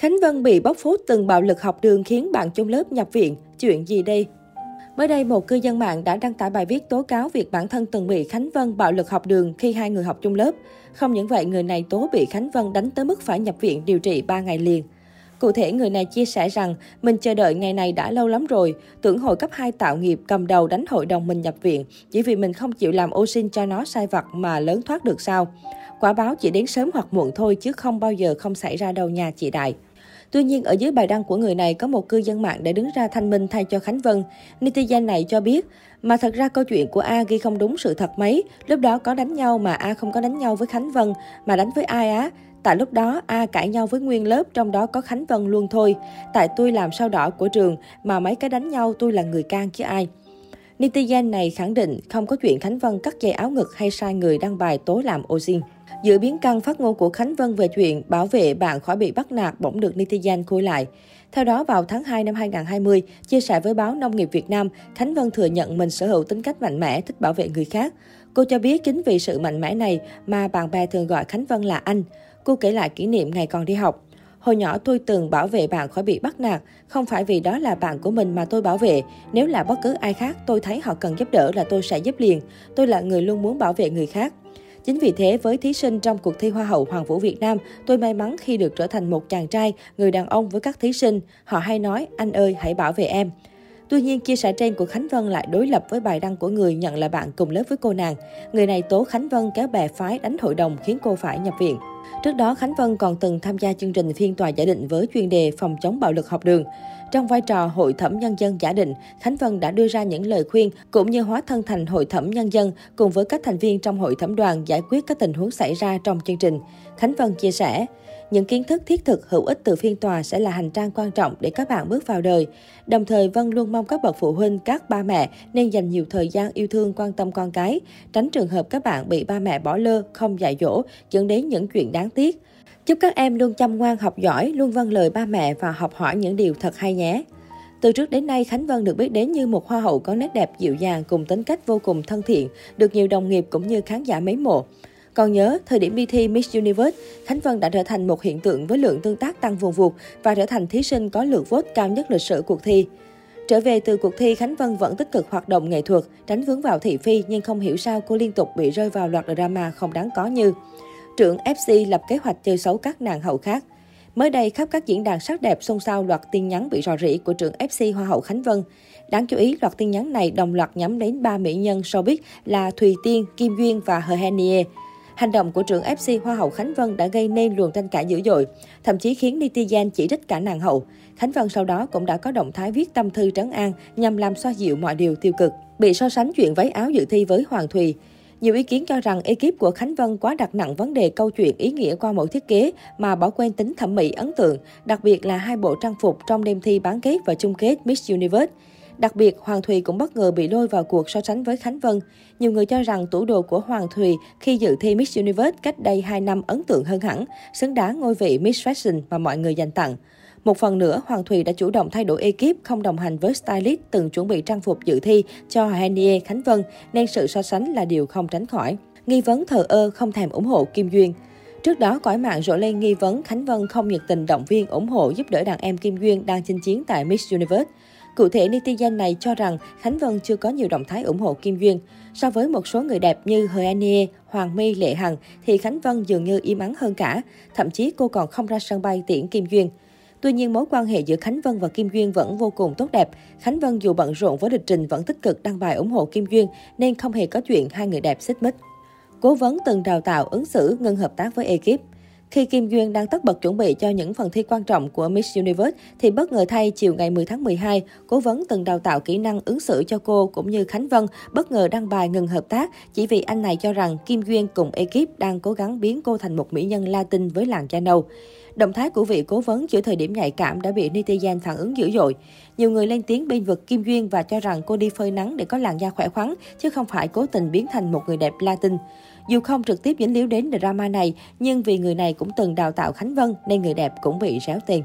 Khánh Vân bị bóc phốt từng bạo lực học đường khiến bạn chung lớp nhập viện. Chuyện gì đây? Mới đây, một cư dân mạng đã đăng tải bài viết tố cáo việc bản thân từng bị Khánh Vân bạo lực học đường khi hai người học chung lớp. Không những vậy, người này tố bị Khánh Vân đánh tới mức phải nhập viện điều trị 3 ngày liền. Cụ thể, người này chia sẻ rằng mình chờ đợi ngày này đã lâu lắm rồi, tưởng hội cấp 2 tạo nghiệp cầm đầu đánh hội đồng mình nhập viện, chỉ vì mình không chịu làm ô sinh cho nó sai vặt mà lớn thoát được sao. Quả báo chỉ đến sớm hoặc muộn thôi chứ không bao giờ không xảy ra đâu nhà chị Đại. Tuy nhiên, ở dưới bài đăng của người này có một cư dân mạng đã đứng ra thanh minh thay cho Khánh Vân. Netizen này cho biết, mà thật ra câu chuyện của A ghi không đúng sự thật mấy. Lúc đó có đánh nhau mà A không có đánh nhau với Khánh Vân, mà đánh với ai á? Tại lúc đó, A cãi nhau với nguyên lớp, trong đó có Khánh Vân luôn thôi. Tại tôi làm sao đỏ của trường, mà mấy cái đánh nhau tôi là người can chứ ai. Netizen này khẳng định không có chuyện Khánh Vân cắt dây áo ngực hay sai người đăng bài tố làm ô xin. Giữa biến căng phát ngôn của Khánh Vân về chuyện bảo vệ bạn khỏi bị bắt nạt bỗng được netizen khui lại. Theo đó, vào tháng 2 năm 2020, chia sẻ với báo Nông nghiệp Việt Nam, Khánh Vân thừa nhận mình sở hữu tính cách mạnh mẽ, thích bảo vệ người khác. Cô cho biết chính vì sự mạnh mẽ này mà bạn bè thường gọi Khánh Vân là anh. Cô kể lại kỷ niệm ngày còn đi học. Hồi nhỏ tôi từng bảo vệ bạn khỏi bị bắt nạt, không phải vì đó là bạn của mình mà tôi bảo vệ. Nếu là bất cứ ai khác, tôi thấy họ cần giúp đỡ là tôi sẽ giúp liền. Tôi là người luôn muốn bảo vệ người khác. Chính vì thế, với thí sinh trong cuộc thi Hoa hậu Hoàng vũ Việt Nam, tôi may mắn khi được trở thành một chàng trai, người đàn ông với các thí sinh. Họ hay nói, anh ơi, hãy bảo vệ em. Tuy nhiên, chia sẻ trên của Khánh Vân lại đối lập với bài đăng của người nhận là bạn cùng lớp với cô nàng. Người này tố Khánh Vân kéo bè phái đánh hội đồng khiến cô phải nhập viện. Trước đó, Khánh Vân còn từng tham gia chương trình phiên tòa giả định với chuyên đề phòng chống bạo lực học đường. Trong vai trò hội thẩm nhân dân giả định, Khánh Vân đã đưa ra những lời khuyên cũng như hóa thân thành hội thẩm nhân dân cùng với các thành viên trong hội thẩm đoàn giải quyết các tình huống xảy ra trong chương trình. Khánh Vân chia sẻ, những kiến thức thiết thực hữu ích từ phiên tòa sẽ là hành trang quan trọng để các bạn bước vào đời. Đồng thời, Vân luôn mong các bậc phụ huynh, các ba mẹ nên dành nhiều thời gian yêu thương quan tâm con cái, tránh trường hợp các bạn bị ba mẹ bỏ lơ, không dạy dỗ, dẫn đến những chuyện đáng tiếc. Chúc các em luôn chăm ngoan học giỏi, luôn vâng lời ba mẹ và học hỏi những điều thật hay nhé. Từ trước đến nay, Khánh Vân được biết đến như một hoa hậu có nét đẹp dịu dàng cùng tính cách vô cùng thân thiện, được nhiều đồng nghiệp cũng như khán giả mến mộ. Còn nhớ, thời điểm đi thi Miss Universe, Khánh Vân đã trở thành một hiện tượng với lượng tương tác tăng vùn vụt và trở thành thí sinh có lượt vote cao nhất lịch sử cuộc thi. Trở về từ cuộc thi, Khánh Vân vẫn tích cực hoạt động nghệ thuật, tránh vướng vào thị phi nhưng không hiểu sao cô liên tục bị rơi vào loạt drama không đáng có như trưởng FC lập kế hoạch chơi xấu các nàng hậu khác. Mới đây, khắp các diễn đàn sắc đẹp xôn xao loạt tin nhắn bị rò rỉ của trưởng FC Hoa hậu Khánh Vân. Đáng chú ý, loạt tin nhắn này đồng loạt nhắm đến ba mỹ nhân showbiz là Thùy Tiên, Kim Duyên và Hờ Henie. Hành động của trưởng FC Hoa hậu Khánh Vân đã gây nên luồng tranh cãi dữ dội, thậm chí khiến netizen chỉ trích cả nàng hậu. Khánh Vân sau đó cũng đã có động thái viết tâm thư trấn an nhằm làm xoa dịu mọi điều tiêu cực. Bị so sánh chuyện váy áo dự thi với Hoàng Thùy, nhiều ý kiến cho rằng ekip của Khánh Vân quá đặt nặng vấn đề câu chuyện ý nghĩa qua mẫu thiết kế mà bỏ quên tính thẩm mỹ ấn tượng, đặc biệt là hai bộ trang phục trong đêm thi bán kết và chung kết Miss Universe. Đặc biệt, Hoàng Thùy cũng bất ngờ bị lôi vào cuộc so sánh với Khánh Vân. Nhiều người cho rằng tủ đồ của Hoàng Thùy khi dự thi Miss Universe cách đây 2 năm ấn tượng hơn hẳn, xứng đáng ngôi vị Miss Fashion mà mọi người dành tặng. Một phần nữa, Hoàng Thùy đã chủ động thay đổi ekip, không đồng hành với stylist từng chuẩn bị trang phục dự thi cho Henie Khánh Vân, nên sự so sánh là điều không tránh khỏi. Nghi vấn thờ ơ không thèm ủng hộ Kim Duyên. Trước đó, cõi mạng rộ lên nghi vấn Khánh Vân không nhiệt tình động viên ủng hộ giúp đỡ đàn em Kim Duyên đang chinh chiến tại Miss Universe. Cụ thể, netizen này cho rằng Khánh Vân chưa có nhiều động thái ủng hộ Kim Duyên. So với một số người đẹp như Hờ Anie, Hoàng My, Lệ Hằng, thì Khánh Vân dường như im ắng hơn cả. Thậm chí cô còn không ra sân bay tiễn Kim Duyên. Tuy nhiên, mối quan hệ giữa Khánh Vân và Kim Duyên vẫn vô cùng tốt đẹp. Khánh Vân dù bận rộn với lịch trình vẫn tích cực đăng bài ủng hộ Kim Duyên, nên không hề có chuyện hai người đẹp xích mích. Cố vấn từng đào tạo ứng xử ngưng hợp tác với ekip. Khi Kim Duyên đang tất bật chuẩn bị cho những phần thi quan trọng của Miss Universe, thì bất ngờ thay chiều ngày 10 tháng 12, cố vấn từng đào tạo kỹ năng ứng xử cho cô cũng như Khánh Vân bất ngờ đăng bài ngừng hợp tác chỉ vì anh này cho rằng Kim Duyên cùng ekip đang cố gắng biến cô thành một mỹ nhân Latin với làng da nâu. Động thái của vị cố vấn giữa thời điểm nhạy cảm đã bị netizen phản ứng dữ dội. Nhiều người lên tiếng bên vực Kim Duyên và cho rằng cô đi phơi nắng để có làn da khỏe khoắn, chứ không phải cố tình biến thành một người đẹp Latin. Dù không trực tiếp dính líu đến drama này, nhưng vì người này cũng từng đào tạo Khánh Vân nên người đẹp cũng bị réo tiền.